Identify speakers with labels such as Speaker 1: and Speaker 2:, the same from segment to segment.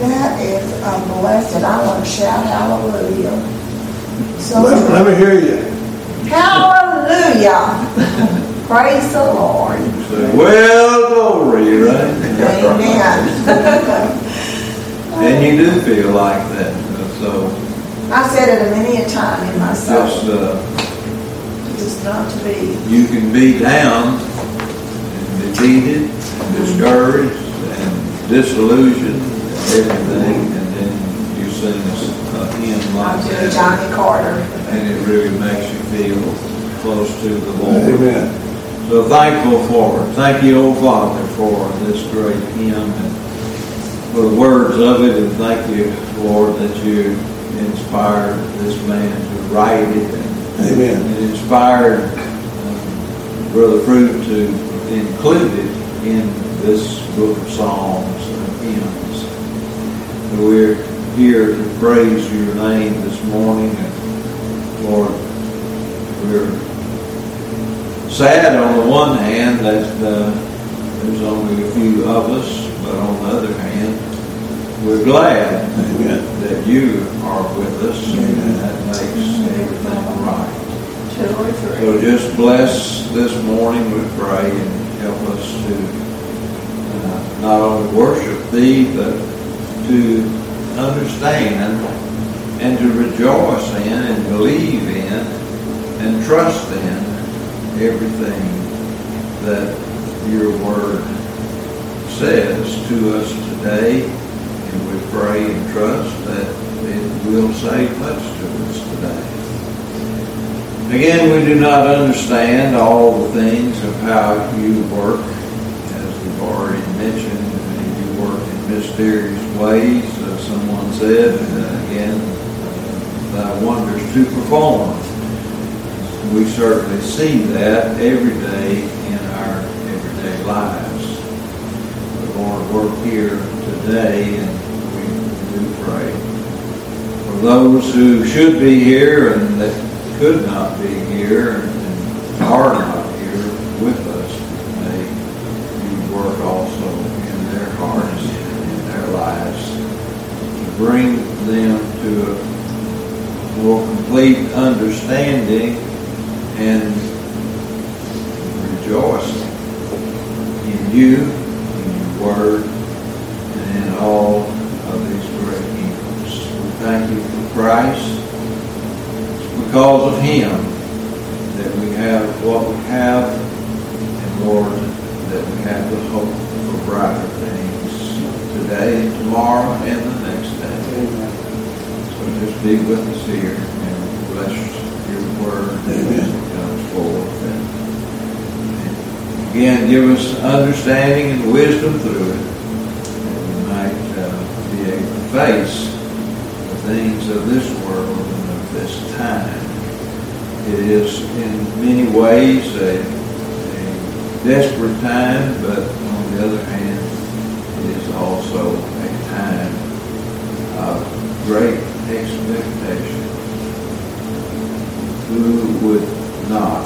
Speaker 1: That is a blessing. I want to shout hallelujah. So,
Speaker 2: Let, let me hear you.
Speaker 1: hallelujah. Praise the Lord.
Speaker 3: Well, glory, right?
Speaker 1: Amen.
Speaker 3: And you do feel like that, so
Speaker 1: I said it a many a time in my soul,
Speaker 3: just, uh,
Speaker 1: just not to be.
Speaker 3: you can be down and defeated and discouraged and disillusioned everything, and then you sing a hymn like
Speaker 1: I'm
Speaker 3: that,
Speaker 1: Johnny Carter.
Speaker 3: and it really makes you feel close to the Lord.
Speaker 2: Amen.
Speaker 3: So thankful for it. Thank you, old Father, for this great hymn and for the words of it, and thank you, Lord, that you inspired this man to write it and
Speaker 2: Amen.
Speaker 3: it inspired um, Brother Fruit to include it in this book of Psalms and hymns. So we're here to praise your name this morning, and Lord, we're sad on the one hand that uh, there's only a few of us, but on the other hand, we're glad that you are with us, and that makes everything right. So just bless this morning, we pray, and help us to uh, not only worship Thee, but to understand and to rejoice in and believe in and trust in everything that Your Word says to us today. And we pray and trust that it will say much to us today. Again, we do not understand all the things of how you work, as we've already mentioned. Mysterious ways, uh, someone said, uh, again, uh, thy wonders to perform. We certainly see that every day in our everyday lives. The Lord work here today, and we do pray for those who should be here and that could not be here and are not bring them to a more complete understanding and rejoice in you, in your word, and in all of these great hymns. We thank you for Christ. It's because of him that we have what we have, and Lord, that we have the hope for brighter things today, tomorrow, and the next day. So just be with us here and bless your word as it comes forth. And, and again, give us understanding and wisdom through it, that we might uh, be able to face the things of this world and of this time. It is in many ways a, a desperate time, but on the other hand, it is also a time of great expectation. Who would not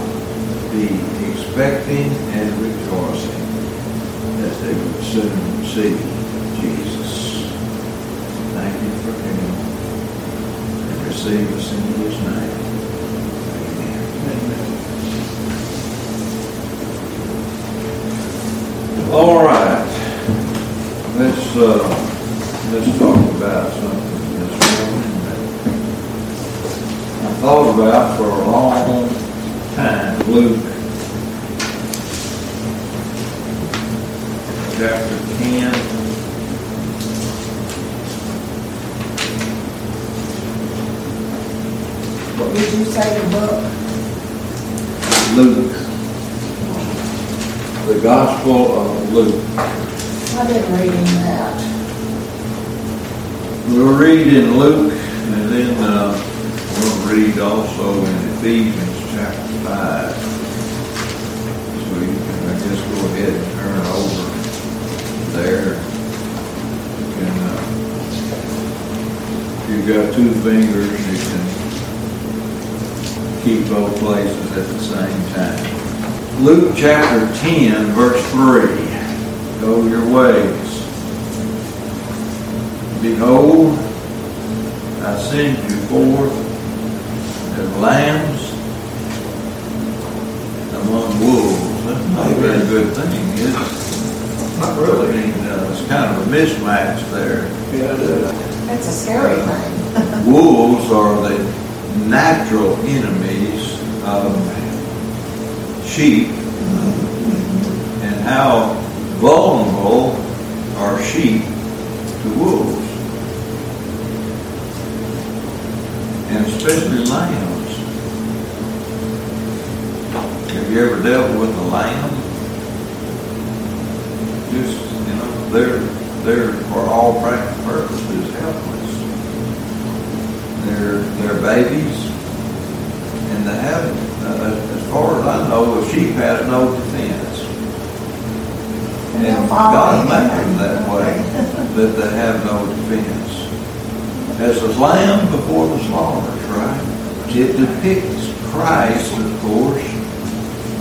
Speaker 3: be expecting and rejoicing that they would soon see Jesus? Thank you for him and receive us in his name. Amen. All right. Let's, uh, let's talk about something thought about for a long time. Luke chapter 10.
Speaker 1: What did you say the book?
Speaker 3: Luke. The Gospel of Luke.
Speaker 1: I didn't read in that.
Speaker 3: We'll read in Luke, and then uh, we'll read also in Ephesians chapter 5. So you can, I guess, go ahead and turn it over there. You can, uh, if you've got two fingers, you can keep both places at the same time. Luke chapter 10, verse 3. Go your ways. Behold, I send you forth as lambs among wolves. That's not a very good thing, is it?
Speaker 2: Not
Speaker 3: I
Speaker 2: really.
Speaker 3: mean, uh, it's kind of a mismatch there.
Speaker 2: Yeah, it is.
Speaker 1: It's a scary thing.
Speaker 3: Wolves are the natural enemies of sheep. And how vulnerable are sheep to wolves. And especially lambs. Have you ever dealt with a lamb? Just, you know, they're, they're for all practical purposes helpless. They're, they're babies, and they have, uh, as far as I know, a sheep has no defense.
Speaker 1: And
Speaker 3: And God made them that way, that they have no defense. As a lamb before the slaughter, right? It depicts Christ, of course,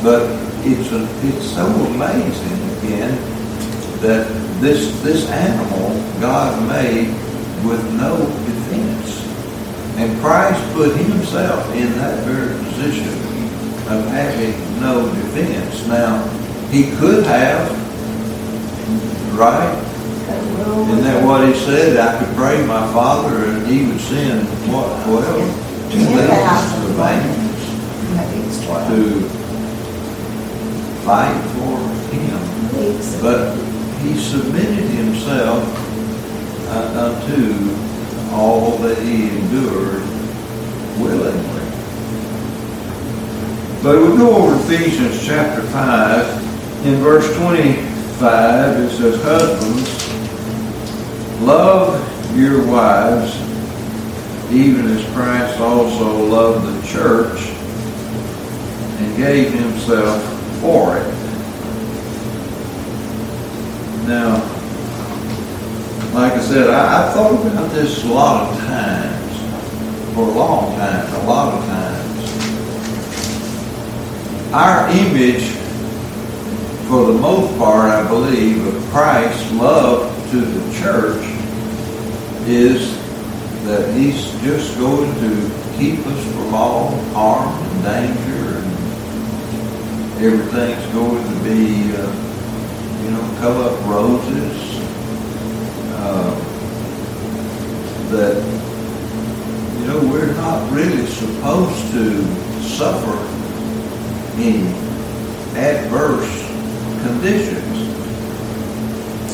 Speaker 3: but it's a, it's so amazing again that this this animal God made with no defense. And Christ put himself in that very position of having no defense. Now, he could have, right? Isn't that what he said? I could pray my Father and he would send what, well, two legions of angels to fight for him. But he submitted himself uh, unto all that he endured willingly. But we go over Ephesians chapter 5. In verse 25, it says, Husbands, love your wives, even as Christ also loved the church and gave himself for it. Now, like I said, I, I thought about this a lot of times, for a long time, a lot of times. Our image, for the most part, I believe, of Christ's love to the church is that he's just going to keep us from all harm and danger everything's going to be, uh, you know, come up roses. Uh, that, you know, we're not really supposed to suffer any adverse conditions.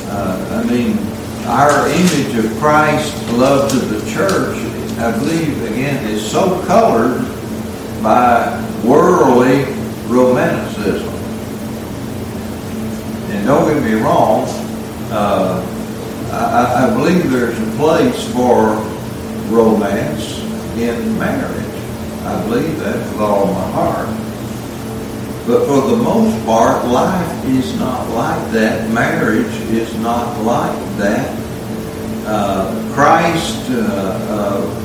Speaker 3: Uh, I mean, our image of Christ's love to the church, I believe, again, is so colored by worldly romanticism. And don't get me wrong, uh, I, I believe there's a place for romance in marriage. I believe that with all my heart. But for the most part, life is not like that. Marriage is not like that. Uh, Christ uh, uh,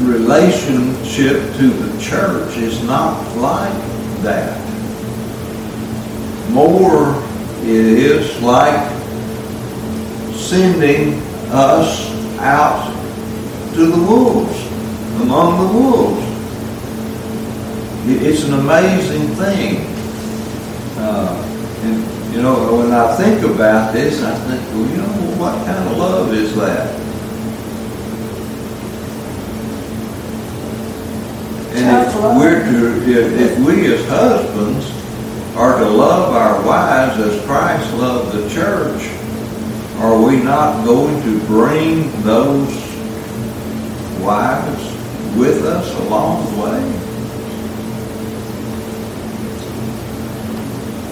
Speaker 3: relationship to the church is not like that. More, it is like sending us out to the wolves, among the wolves. It's an amazing thing. Uh, and, you know, when I think about this, I think, well, you know, what kind of love is that? And
Speaker 1: Tough
Speaker 3: if
Speaker 1: love.
Speaker 3: We're to, if, if we as husbands are to love our wives as Christ loved the church, are we not going to bring those wives with us along the way?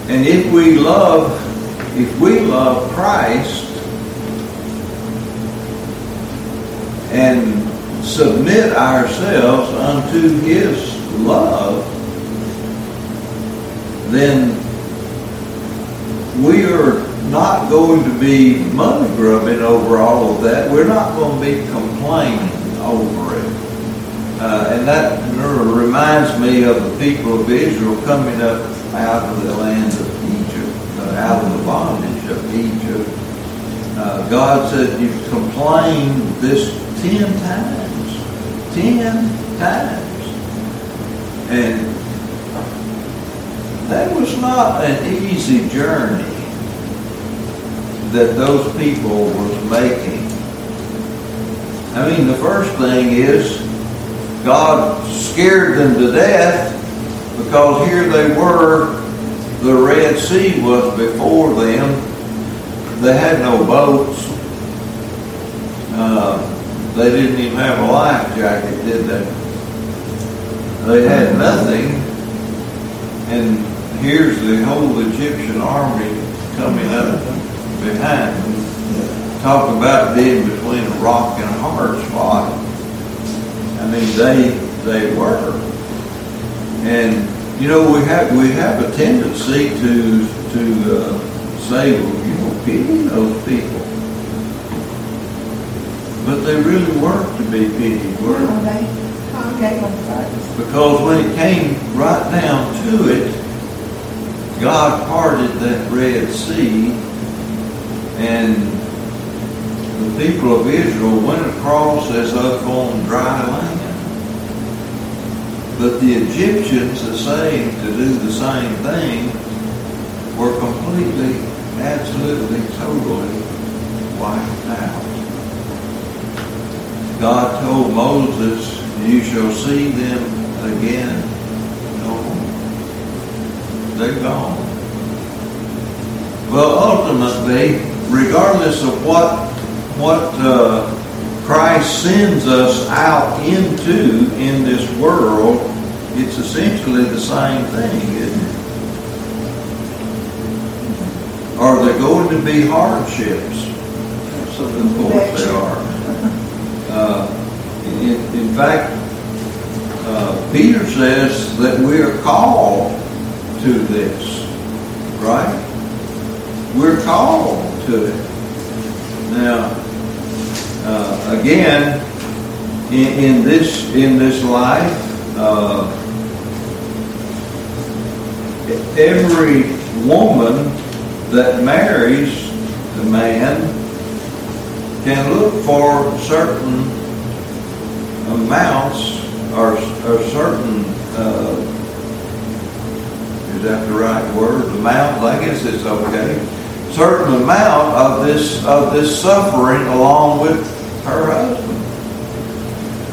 Speaker 3: And if we love, if we love Christ and submit ourselves unto His love, then we are not going to be money grubbing over all of that. We're not going to be complaining over it. Uh, and that reminds me of the people of Israel coming up out of the land of Egypt, uh, out of the bondage of Egypt. uh, God said, You've complained this ten times. Ten times. And that was not an easy journey that those people was making. I mean, the first thing is God scared them to death because here they were, the Red Sea was before them. They had no boats. Uh, they didn't even have a life jacket, did they? They had nothing. And here's the whole Egyptian army coming up behind them. Talk about being between a rock and a hard spot. I mean, they they were. And you know, we have we have a tendency to to uh, say, well, you know, pity those people. But they really weren't to be pitied, were they? Because when it came right down to it, God parted that Red Sea and the people of Israel went across as up on dry land. But the Egyptians, same to do the same thing, were completely, absolutely, totally wiped out. God told Moses, You shall see them again no more. They're gone. Well, ultimately, regardless of what what uh, Christ sends us out into in this world, it's essentially the same thing, isn't it? Are there going to be hardships? Of course they are. Uh, in, fact, uh, Peter says that we are called to this, right? We're called to it. Now, uh, again, in, in this in this life, uh, every woman that marries a man can look for certain amounts or, or certain uh, is that the right word? Amount? I guess it's okay. Certain amount of this of this suffering along with her husband,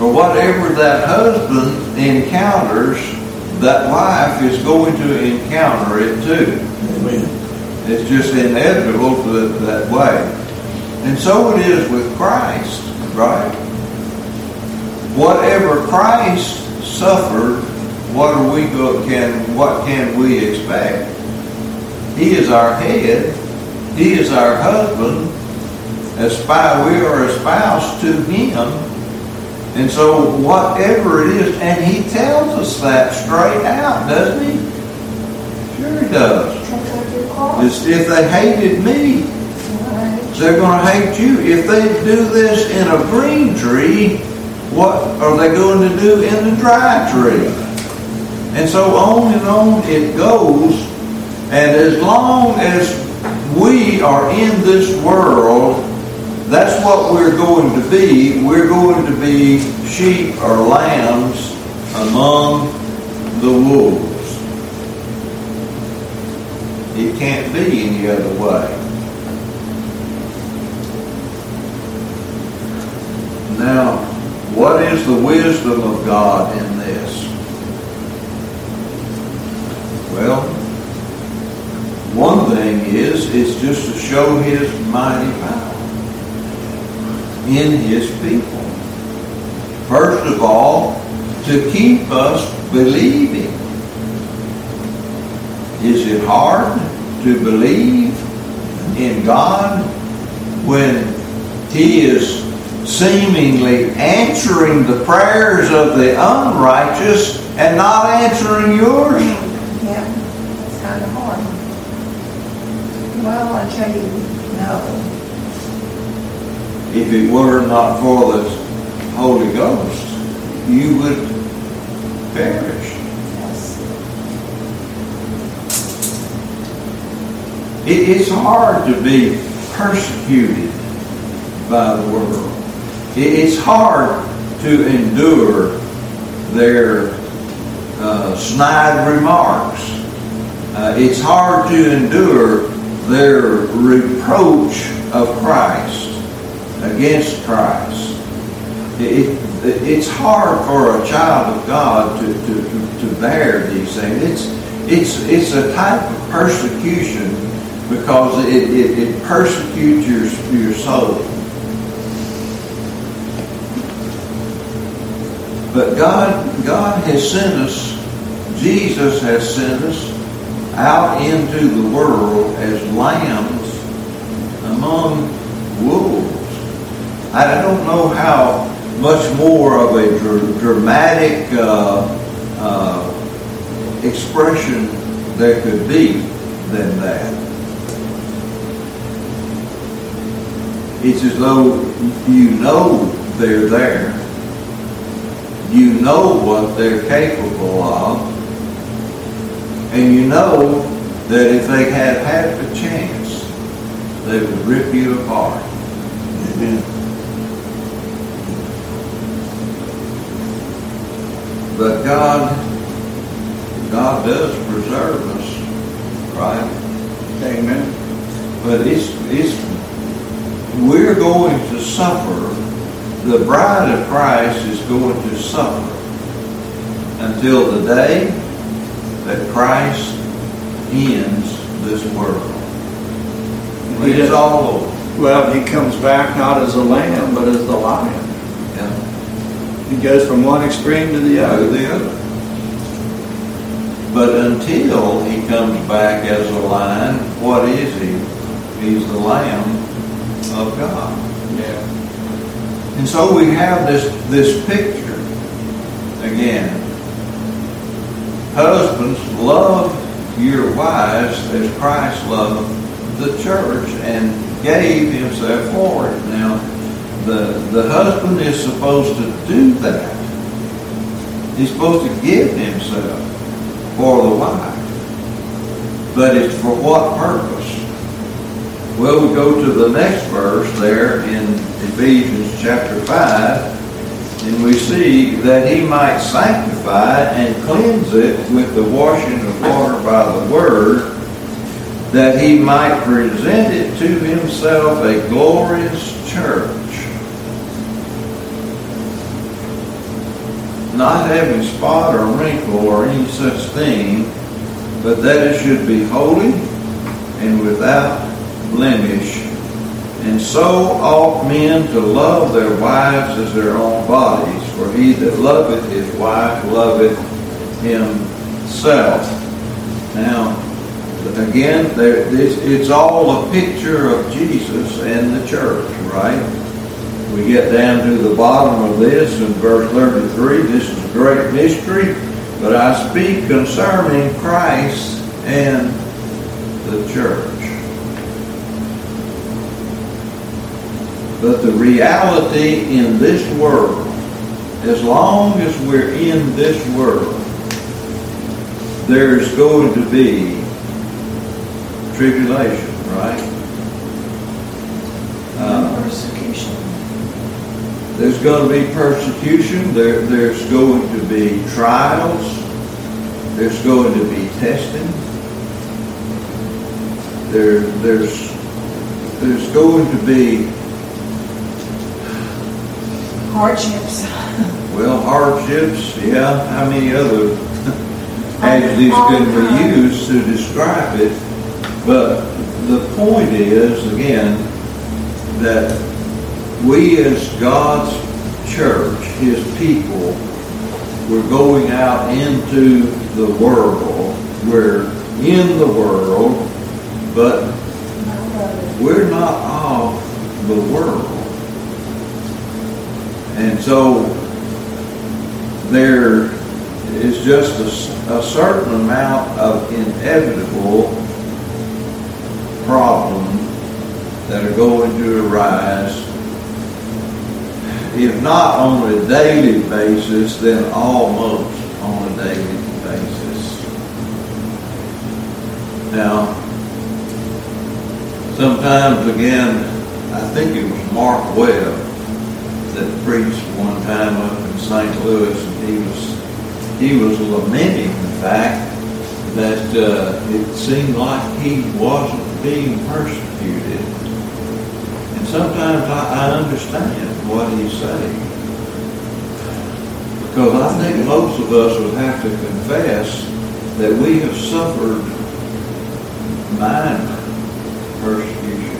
Speaker 3: or whatever that husband encounters, that wife is going to encounter it too. Amen. It's just inevitable that, that way. And so it is with Christ, right? Whatever Christ suffered, what are we go, can what can we expect? He is our head. He is our husband. Espouse, we are espoused to him. And so whatever it is, and he tells us that straight out, doesn't he? Sure he does. It's, if they hated me, they're going to hate you. If they do this in a green tree, what are they going to do in the dry tree? And so on and on it goes. And as long as we are in this world, that's what we're going to be. We're going to be sheep or lambs among the wolves. It can't be any other way. Now, what is the wisdom of God in this? Well, one thing is, it's just to show His mighty power in His people. First of all, to keep us believing. Is it hard to believe in God when He is seemingly answering the prayers of the unrighteous and not answering yours?
Speaker 1: Yeah, it's kind of hard. Well, I tell you, no.
Speaker 3: If it were not for the Holy Ghost, you would perish.
Speaker 1: Yes.
Speaker 3: It's hard to be persecuted by the world. It's hard to endure their uh, snide remarks. Uh, it's hard to endure their reproach of Christ against Christ. It, it, it's hard for a child of God to, to, to bear these things. It's, it's, it's a type of persecution because it, it, it persecutes your, your soul. But God, God has sent us, Jesus has sent us out into the world as lambs among wolves. I don't know how much more of a dr- dramatic uh, uh, expression there could be than that. It's as though you know they're there you know what they're capable of, and you know that if they had had the chance, they would rip you apart. Amen. But God, God does preserve us, right?
Speaker 2: Amen.
Speaker 3: But it's, it's, we're going to suffer the bride of Christ is going to suffer until the day that Christ ends this world. It is all over.
Speaker 2: Well, he comes back not as a lamb, but as the lion.
Speaker 3: Yeah.
Speaker 2: He goes from one extreme to the
Speaker 3: To
Speaker 2: other.
Speaker 3: the other. But until he comes back as a lion, what is he? He's the Lamb of God.
Speaker 2: Yeah.
Speaker 3: And so we have this, this picture again. Husbands, love your wives as Christ loved the church and gave himself for it. Now, the, the husband is supposed to do that. He's supposed to give himself for the wife. But it's for what purpose? Well, we go to the next verse there in Ephesians chapter 5, and we see that he might sanctify and cleanse it with the washing of water by the word, that he might present it to himself a glorious church, not having spot or wrinkle or any such thing, but that it should be holy and without blemish. And so ought men to love their wives as their own bodies, for he that loveth his wife loveth himself. Now, again, there, this, it's all a picture of Jesus and the church, right? We get down to the bottom of this in verse 33. This is a great mystery, but I speak concerning Christ and the church. But the reality in this world, as long as we're in this world, there's going to be tribulation, right? Uh,
Speaker 1: Persecution.
Speaker 3: there's going to be persecution. There, there's going to be trials. There's going to be testing. There, there's, there's going to be
Speaker 1: Hardships.
Speaker 3: Well, hardships, yeah, how many other adjectives can we use to describe it? But the point is, again, that we as God's church, His people, we're going out into the world. We're in the world, but we're not of the world. And so there is just a, a certain amount of inevitable problems that are going to arise, if not on a daily basis, then almost on a daily basis. Now, Sometimes again, I think it was Mark Webb that preached one time up in St. Louis, and he was he was lamenting the fact that uh, it seemed like he wasn't being persecuted. And sometimes I, I understand what he's saying. Because I think most of us would have to confess that we have suffered minor persecution.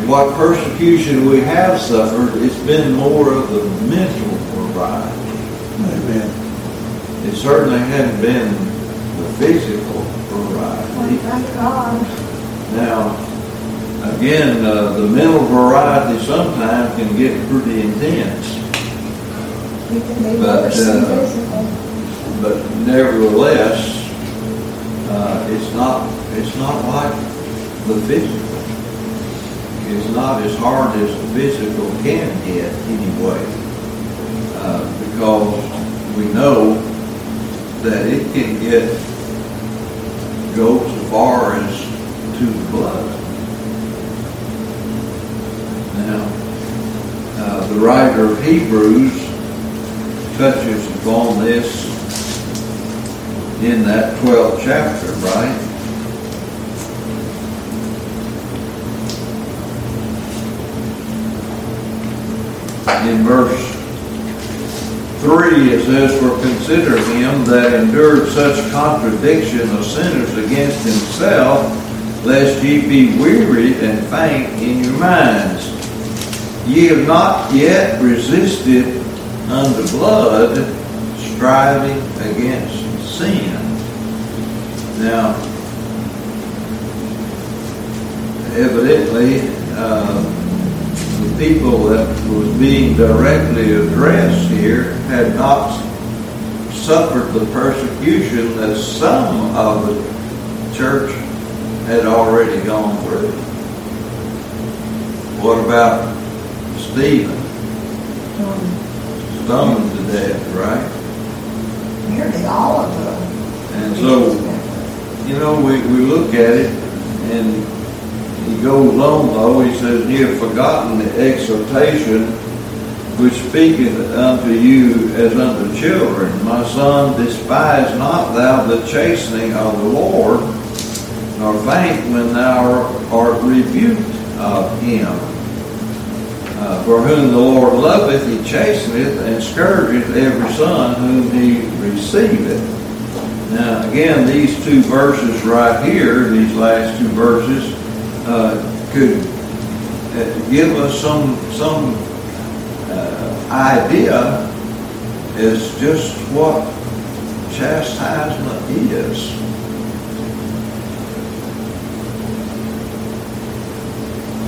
Speaker 3: And what persecution we have suffered, it's been more of the mental variety.
Speaker 2: Amen.
Speaker 3: It certainly hadn't been the physical variety.
Speaker 1: Thank God.
Speaker 3: Now, again, uh, the mental variety sometimes can get pretty intense,
Speaker 1: You can be
Speaker 3: But, uh, but nevertheless, uh, it's not it's not like the physical. It's not as hard as the physical can get anyway, uh, because we know that it can get go as far as to the blood. Now, uh, the writer of Hebrews touches upon this in that 12th chapter, right? In verse 3, it says, For consider him that endured such contradiction of sinners against himself, lest ye be wearied and faint in your minds. Ye have not yet resisted unto blood, striving against sin. Now, evidently, uh, people that was being directly addressed here had not suffered the persecution that some of the church had already gone through. What about Stephen? Hmm. Stoned to death, right?
Speaker 1: Nearly all of them.
Speaker 3: And so, you know, we, we look at it and he goes on though, he says, Ye have forgotten the exhortation which speaketh unto you as unto children. My son, despise not thou the chastening of the Lord, nor faint when thou art rebuked of him. Uh, for whom the Lord loveth, he chasteneth and scourgeth every son whom he receiveth. Now, again, these two verses right here, these last two verses, uh, could uh, give us some some uh, idea as just what chastisement is.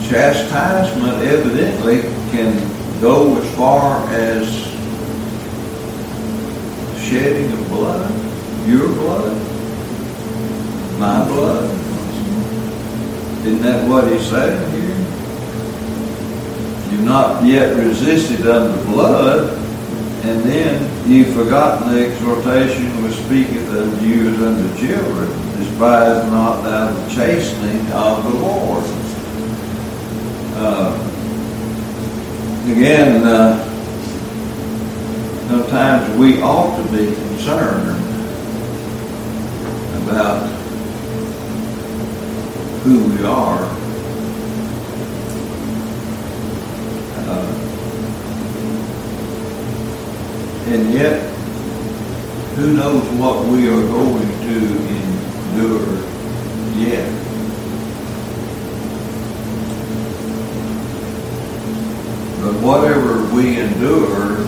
Speaker 3: Chastisement evidently can go as far as shedding of blood, your blood, my blood. Isn't that what he said here? You've not yet resisted unto blood, and then you've forgotten the exhortation which speaketh unto you as unto children. Despise not thou the chastening of the Lord. Uh, again, uh, sometimes we ought to be concerned about who we are. Uh, and yet, who knows what we are going to endure yet? But whatever we endure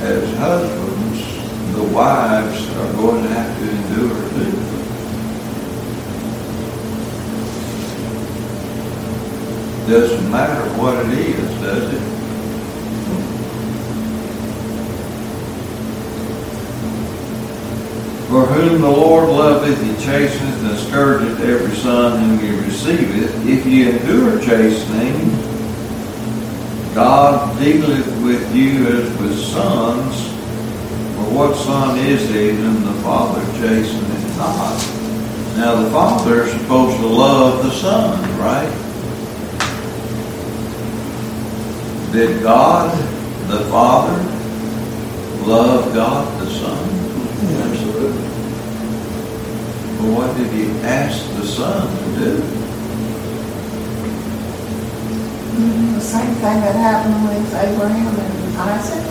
Speaker 3: as husbands, the wives are going to have to endure too. Doesn't matter what it is, does it? For whom the Lord loveth, he chasteneth and scourgeth every son whom he receiveth. If ye endure chastening, God dealeth with you as with sons. For what son is he whom the Father chasteneth not? Now, the Father is supposed to love the Son, right? Did God, the Father, love God, the Son?
Speaker 2: Absolutely.
Speaker 3: But what did he ask the Son to do? Mm-hmm.
Speaker 1: The same thing that happened with Abraham and Isaac.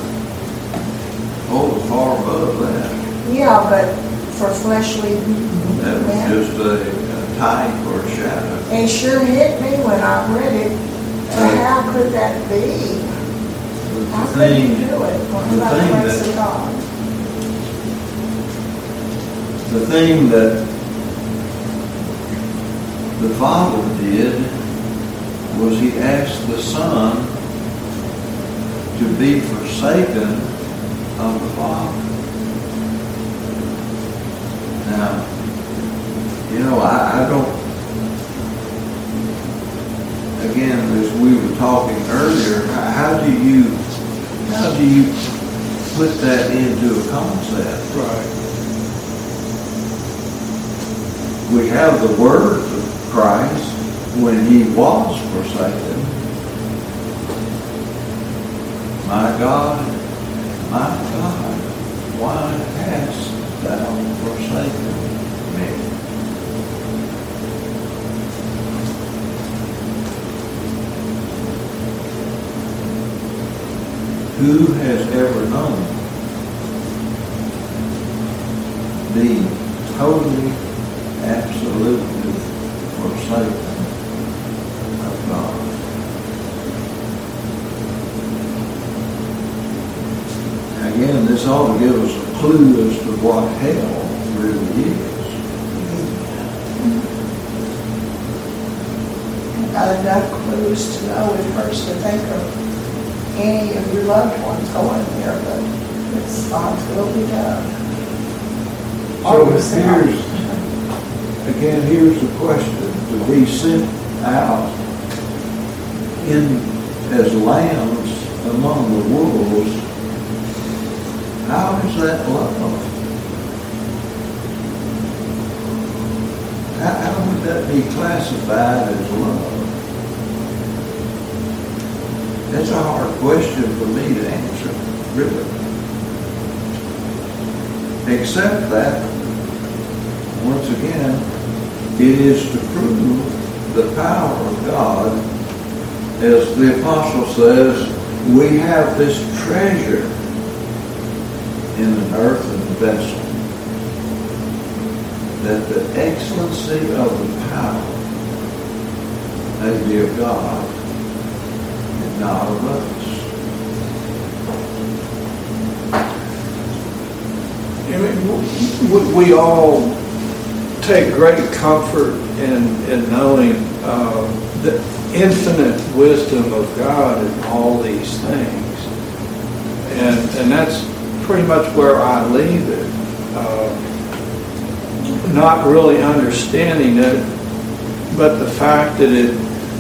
Speaker 3: Oh, far above that.
Speaker 1: Yeah, but for fleshly
Speaker 3: That was
Speaker 1: men.
Speaker 3: just a a type or a shadow.
Speaker 1: It sure hit me when I read it. Uh, How could that be? How
Speaker 3: The
Speaker 1: could he
Speaker 3: thing,
Speaker 1: do it?
Speaker 3: The thing
Speaker 1: grace
Speaker 3: that-
Speaker 1: of God?
Speaker 3: the thing that the Father did was he asked the Son to be forsaken of the Father. Now, you know, I, I don't, again, as we were talking earlier, how do you, how do you put that into a concept?
Speaker 2: Right.
Speaker 3: we have the words of Christ when he was forsaken. My God, my God, why hast thou forsaken me? Who has ever known the totally absolutely forsaken of God. Again, this ought to give us a clue as to what hell really is.
Speaker 1: Got enough clues to know at first to think of any of your loved ones going there, but it's God's will be done.
Speaker 3: So here's, again, here's the question, to be sent out in, as lambs among the wolves, how is that love? How, how would that be classified as love? That's a hard question for me to answer, really. Except that, once again, it is to prove the power of God. As the apostle says, we have this treasure in an earthen vessel, that the excellency of the power may be of God us.
Speaker 2: I mean, we all take great comfort in, in knowing uh, the infinite wisdom of God in all these things. And, and that's pretty much where I leave it. Uh, not really understanding it, but the fact that it,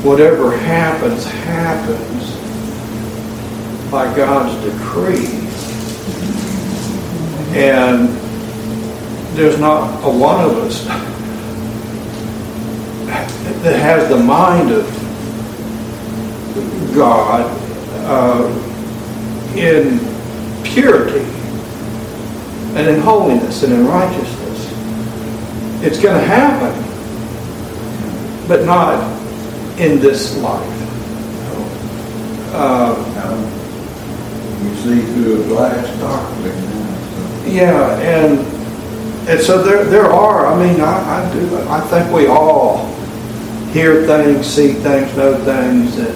Speaker 2: whatever happens, happens by God's decree. And there's not a one of us that has the mind of God uh, in purity and in holiness and in righteousness. It's going to happen, but not in this life. Uh,
Speaker 3: You see through a glass darkly.
Speaker 2: Yeah, and and so there there are. I mean, I, I do. I think we all hear things, see things, know things that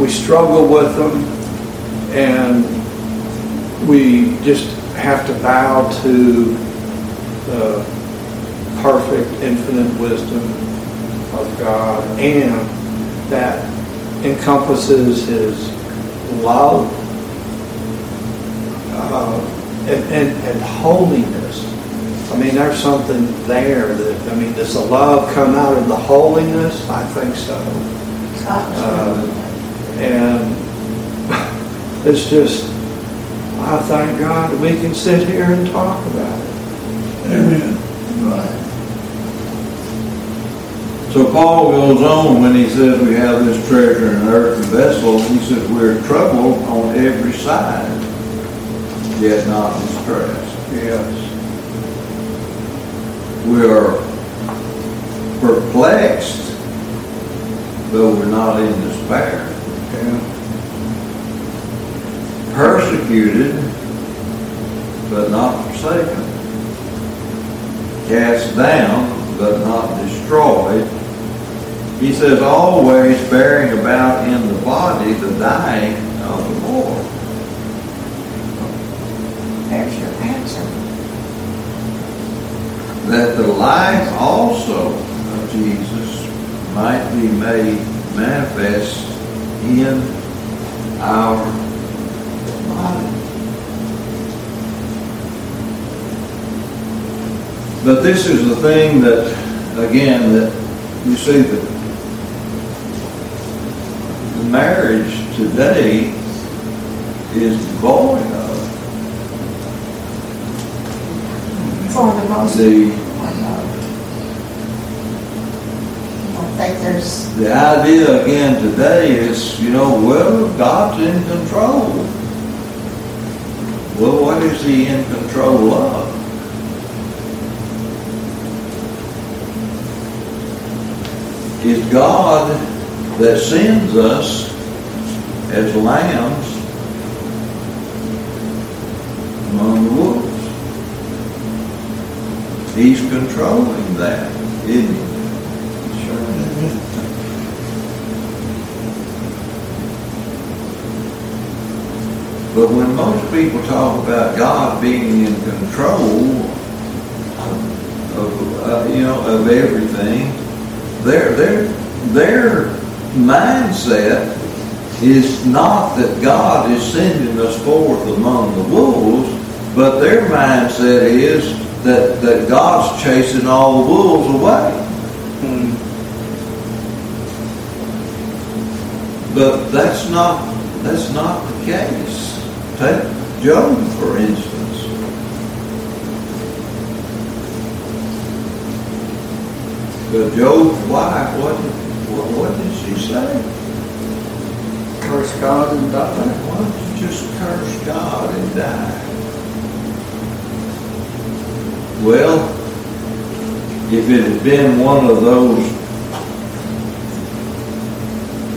Speaker 2: we struggle with them, and we just have to bow to the perfect, infinite wisdom of God, and that encompasses His love uh, and, and, and holiness. I mean, there's something there that, I mean, does the love come out of the holiness? I think so. Uh, and it's just, I thank God that we can sit here and talk about it.
Speaker 4: Amen.
Speaker 1: Right.
Speaker 3: So Paul goes on when he says we have this treasure in an earthen vessel, he says we're troubled on every side, yet not distressed.
Speaker 2: Yes.
Speaker 3: We are perplexed, though we're not in despair.
Speaker 2: Yeah.
Speaker 3: Persecuted, but not forsaken. Cast down, but not destroyed. He says, always bearing about in the body the dying of the Lord.
Speaker 1: There's your answer.
Speaker 3: that the life also of Jesus might be made manifest in our body. But this is the thing that, again, that you see that marriage today is devoid of
Speaker 1: For the most
Speaker 3: the
Speaker 1: part, no. I don't think there's,
Speaker 3: The idea again today is, you know, well, God's in control. Well, what is he in control of? Is God that sends us as lambs among the wolves. He's controlling that, isn't he? But when most people talk about God being in control of, uh, you know, of everything, their, their, their mindset is not that God is sending us forth among the wolves, but their mindset is that, that God's chasing all the wolves away. But that's not, that's not the case. Take Job, for instance. But Job's wife, what, did- what, did she say?
Speaker 2: Curse God and die.
Speaker 3: Why don't you just curse God and die? Well, if it had been one of those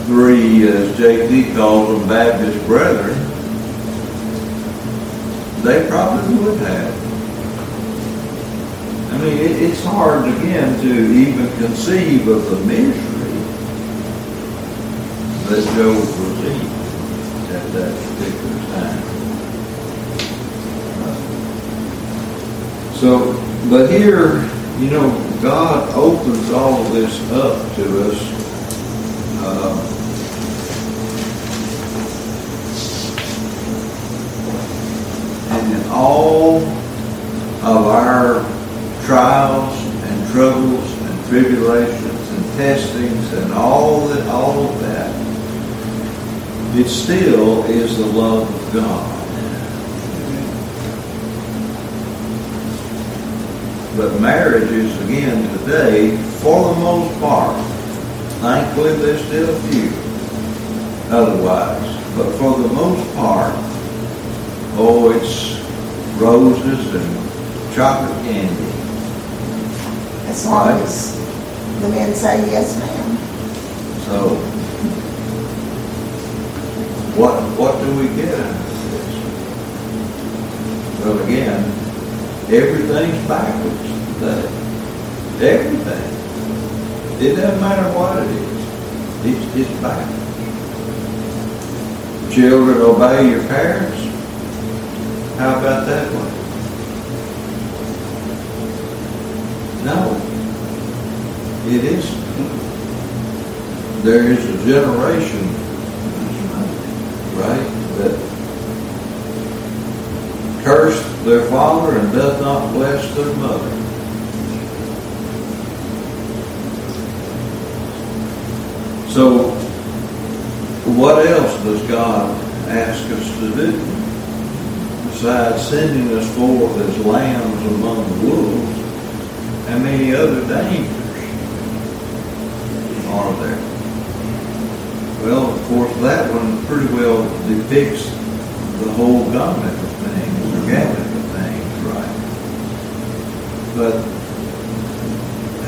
Speaker 3: three, as J.D. calls them, Baptist brethren, they probably would have. I mean, it, it's hard again to even conceive of the misery that Job was in at that particular time. So, but here, you know, God opens all of this up to us. Uh, and in all of our trials and troubles and tribulations and testings and all that, all of that, it still is the love of God. But marriages, again, today, for the most part, thankfully there's still a few otherwise, but for the most part, oh, it's roses and chocolate candy.
Speaker 1: as long
Speaker 3: Right.
Speaker 1: as the men say yes, ma'am.
Speaker 3: So, what, what do we get out of this? Well, again, everything's backwards today. Everything. It doesn't matter what it is. It's, it's backwards. Children obey your parents. How about that one? No. It isn't. Hmm. There is a generation, right, that curse their father and does not bless their mother. So, what else does God ask us to do? Besides sending us forth as lambs among the wolves, and many other dangers. are there? Well, of course, that one pretty well depicts the whole gamut of things, or But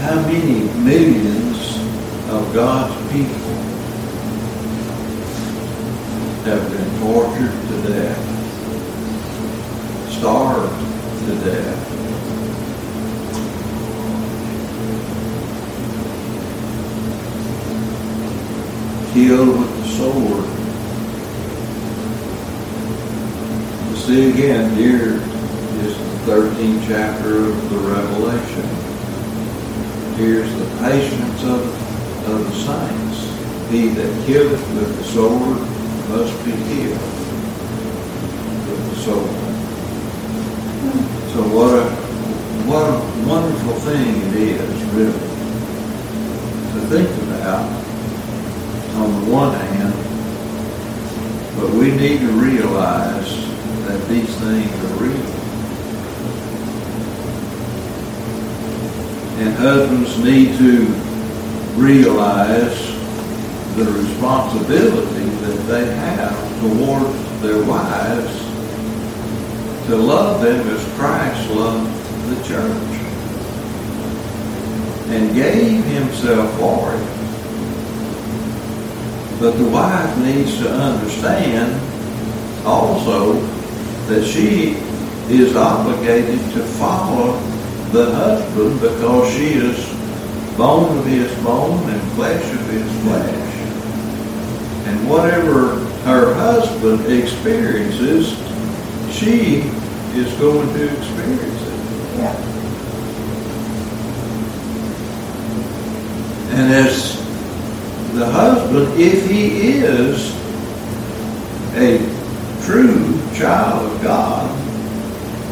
Speaker 3: how many millions of God's people have been tortured to death, starved to death, killed with the sword. See again, the 13th chapter of the Revelation. Here's the patience of, of the saints. He that killeth with the sword must be killed with the sword. So what a what a wonderful thing it is, really, to think about on the one hand, but we need to realize that these things are real. And husbands need to realize the responsibility that they have toward their wives to love them as Christ loved the church and gave himself for it. But the wife needs to understand also that she is obligated to follow the husband because she is bone of his bone and flesh of his flesh. And whatever her husband experiences, she is going to experience it.
Speaker 1: Yeah.
Speaker 3: And as the husband, if he is a true child of God,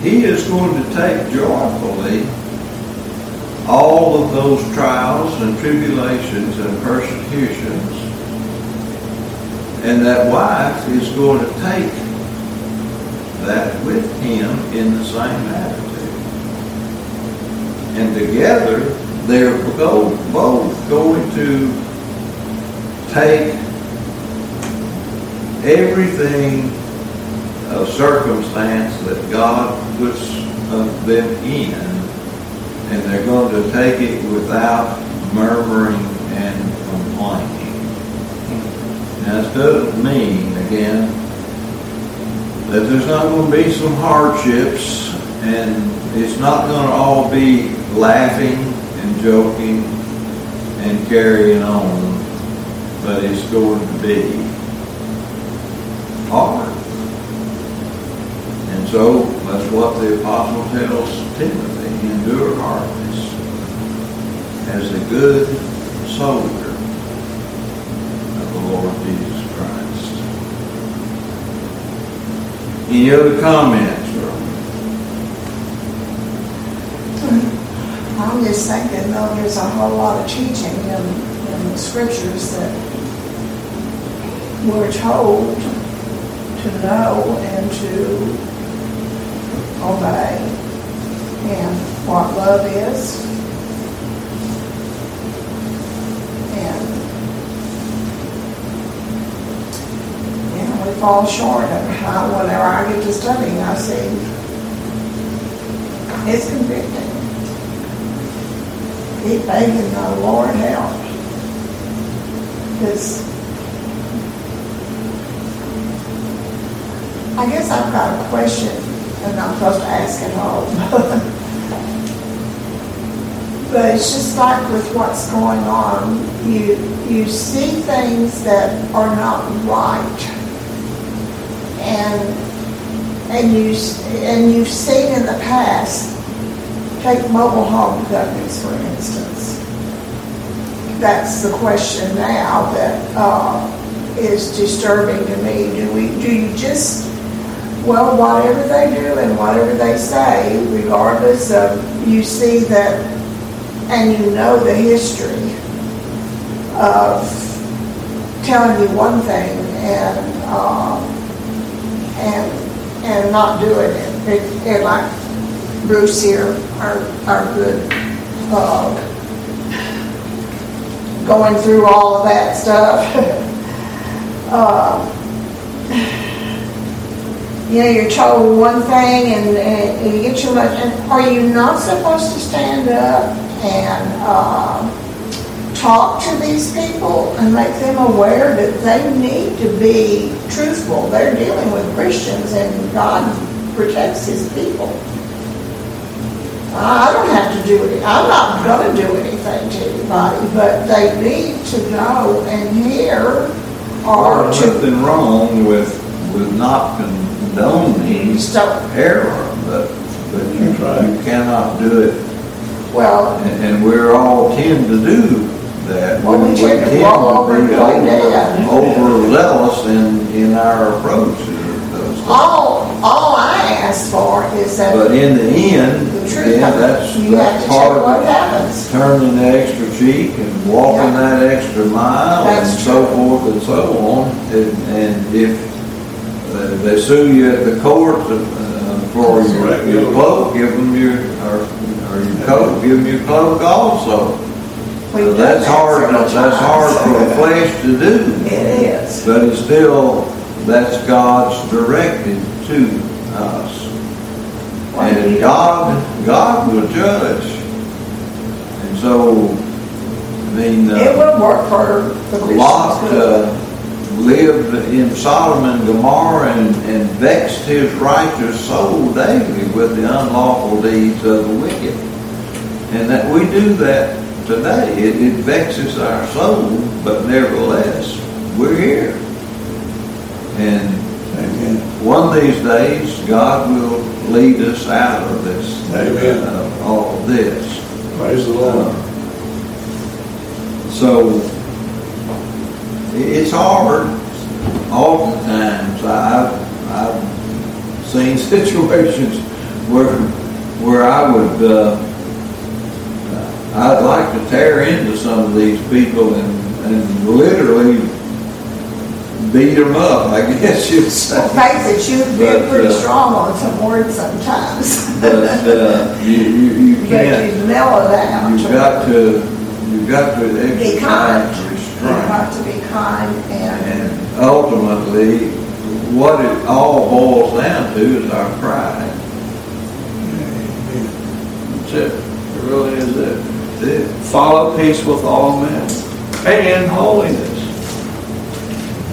Speaker 3: he is going to take joyfully all of those trials and tribulations and persecutions. And that wife is going to take that with him in the same attitude. And together, they're both going to take everything of circumstance that God puts them in, and they're going to take it without murmuring and complaining. Now, this doesn't mean, again, that there's not going to be some hardships, and it's not going to all be laughing and joking and carrying on but it's going to be hard. So that's what the apostle tells Timothy, endure hardness as a good soldier of the Lord Jesus Christ. Any other comments? Hmm.
Speaker 1: I'm just thinking, though, there's a whole lot of teaching in, in the scriptures that we're told to know and to obey and what love is. And, you we fall short of how, whenever I get to studying, I see it's convicting. Keep begging the Lord help. Because I guess I've got a question, I'm not supposed to ask it all. but it's just like with what's going on, you you see things that are not right, and and you and you've seen in the past. Take mobile home companies, for instance. That's the question now that uh, is disturbing to me. Do we? Do you just well, whatever they do and whatever they say, regardless of, you see that, and you know the history of telling you one thing and, um, and, and not doing it. it. And like Bruce here, our, our good, uh, going through all of that stuff. uh, you know, you're told one thing and, and you get your much, and are you not supposed to stand up and uh, talk to these people and make them aware that they need to be truthful? They're dealing with Christians and God protects his people. I don't have to do it. I'm not going to do anything to anybody, but they need to go and hear or
Speaker 3: There's
Speaker 1: to
Speaker 3: nothing wrong with, with not condoning
Speaker 1: start.
Speaker 3: error, but, but you, you cannot do it,
Speaker 1: Well,
Speaker 3: and, and we're all tend to do that.
Speaker 1: Well, we tend to roll over and
Speaker 3: be
Speaker 1: play dead.
Speaker 3: Overzealous in, in our approach to those things.
Speaker 1: all all I ask for is that
Speaker 3: But in the end,
Speaker 1: the truth.
Speaker 3: yeah, that's,
Speaker 1: you have
Speaker 3: that's
Speaker 1: to check what
Speaker 3: part of
Speaker 1: happens.
Speaker 3: turning the extra cheek and walking
Speaker 1: Yeah.
Speaker 3: that extra mile and
Speaker 1: That's
Speaker 3: so forth and so on. And, and if uh, they sue you at the court uh, for your, your cloak, give them your, or, or your coat, give them your cloak also.
Speaker 1: We've
Speaker 3: That's hard,
Speaker 1: several
Speaker 3: that's hard for the
Speaker 1: times.
Speaker 3: flesh to do.
Speaker 1: It is.
Speaker 3: But it's still, that's God's directive to us. And God, God will judge. And so, I mean,
Speaker 1: It
Speaker 3: uh,
Speaker 1: will work for the
Speaker 3: Lot
Speaker 1: Christians. good.
Speaker 3: uh, lived in Sodom and Gomorrah and, and vexed his righteous soul daily with the unlawful deeds of the wicked. And that we do that today. It, it vexes our soul, but nevertheless, we're here. And
Speaker 4: Amen.
Speaker 3: one of these days, God will lead us out of this,
Speaker 4: Amen.
Speaker 3: uh, all of this.
Speaker 4: Praise the Lord.
Speaker 3: So, i- it's hard, oftentimes, I've, I've seen situations where, where I would, uh, I'd like to tear into some of these people and, and literally beat them up, I guess you'd say.
Speaker 1: Well, face it, you
Speaker 3: But,
Speaker 1: feel pretty
Speaker 3: uh,
Speaker 1: strong on some words sometimes.
Speaker 3: But, uh, you, you, you can't,
Speaker 1: you mellow that out.
Speaker 3: you've got to, you've got to
Speaker 1: Be kind.
Speaker 3: exercise restraint.
Speaker 1: have to be kind and,
Speaker 3: And ultimately, what it all boils down to is our pride. That's it.
Speaker 2: It really is it.
Speaker 3: That's it.
Speaker 2: Follow peace with all men and holiness.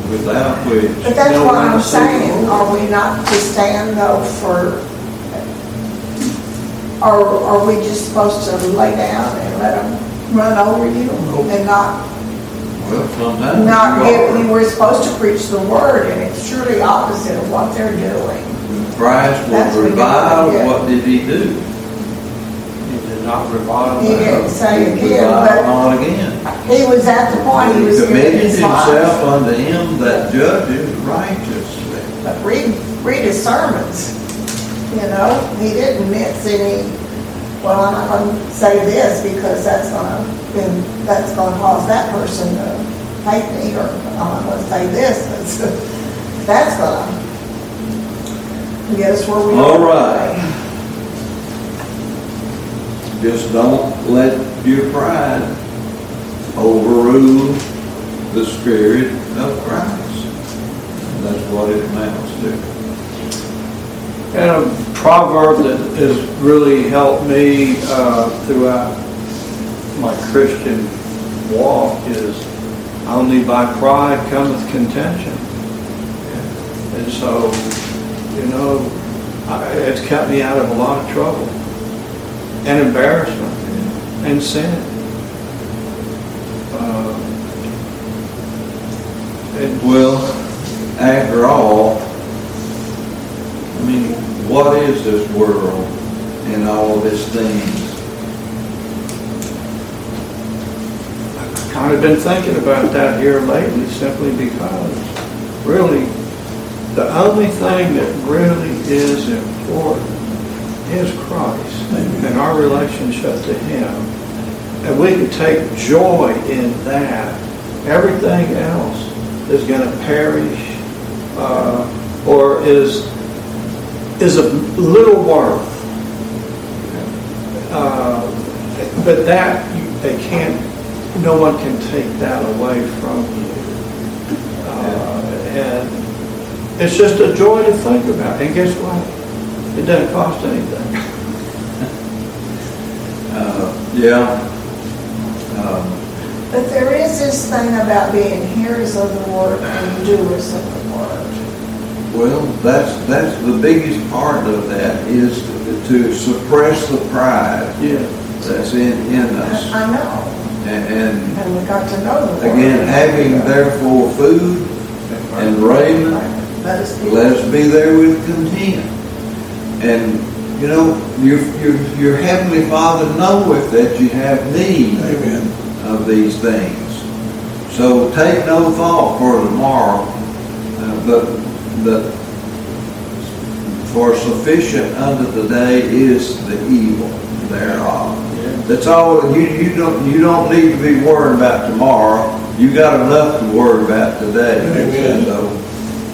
Speaker 3: Without which,
Speaker 1: but that's
Speaker 2: No
Speaker 1: what I'm
Speaker 2: to see the
Speaker 1: saying, are we not to stand though for, or are we just supposed to lay down and let them run over you and not Not
Speaker 3: you
Speaker 1: give, you
Speaker 3: are.
Speaker 1: were supposed to preach the word, and it's surely opposite of what they're doing.
Speaker 3: Christ
Speaker 1: That's
Speaker 3: was
Speaker 1: what you
Speaker 3: reviled,
Speaker 1: do,
Speaker 3: what did he do?
Speaker 2: He did not revile
Speaker 1: He didn't say
Speaker 3: He
Speaker 1: again,
Speaker 3: reviled
Speaker 1: but
Speaker 3: not again.
Speaker 1: he was at the point he was giving
Speaker 3: Committed
Speaker 1: his
Speaker 3: himself
Speaker 1: life.
Speaker 3: unto him that judges righteously.
Speaker 1: But read, read his sermons, you know, he didn't miss any, well, I'm not gonna say this because that's gonna, then that's gonna cause that person to hate me, or I'm not gonna say this, but that's gonna get us where we are.
Speaker 3: All right. Just don't let your pride overrule the Spirit of Christ. That's what it amounts to.
Speaker 2: And a proverb that has really helped me uh, throughout my Christian walk is, only by pride cometh contention. And so, you know, I- it's kept me out of a lot of trouble and embarrassment and sin. Uh,
Speaker 3: Well, after all, I mean, what is this world and all of these things?
Speaker 2: I've kind of been thinking about that here lately simply because really the only thing that really is important is Christ and our relationship to Him. And we can take joy in that. Everything else is going to perish uh, or is is of little worth. Uh, but that you- they can't no one can take that away from you. Uh, And it's just a joy to think about. And guess what? It doesn't cost anything.
Speaker 3: Uh, yeah. Um,
Speaker 1: But there is this thing about being hearers of the word and doers of the word.
Speaker 3: Well, that's, that's the biggest part of that is to suppress the pride
Speaker 2: Yeah.
Speaker 3: that's in, in us.
Speaker 1: I know,
Speaker 3: And, and
Speaker 1: and we got to know the word.
Speaker 3: again, having therefore food and raiment,
Speaker 1: Let us be.
Speaker 3: let us be there with content. And, you know, your, your, your heavenly Father knoweth that you have need of these things. So take no thought for tomorrow, uh, but, but for sufficient unto the day is the evil thereof. That's all, you, you don't, you don't need to be worrying about tomorrow. You got enough to worry about today.
Speaker 4: Amen.
Speaker 3: So,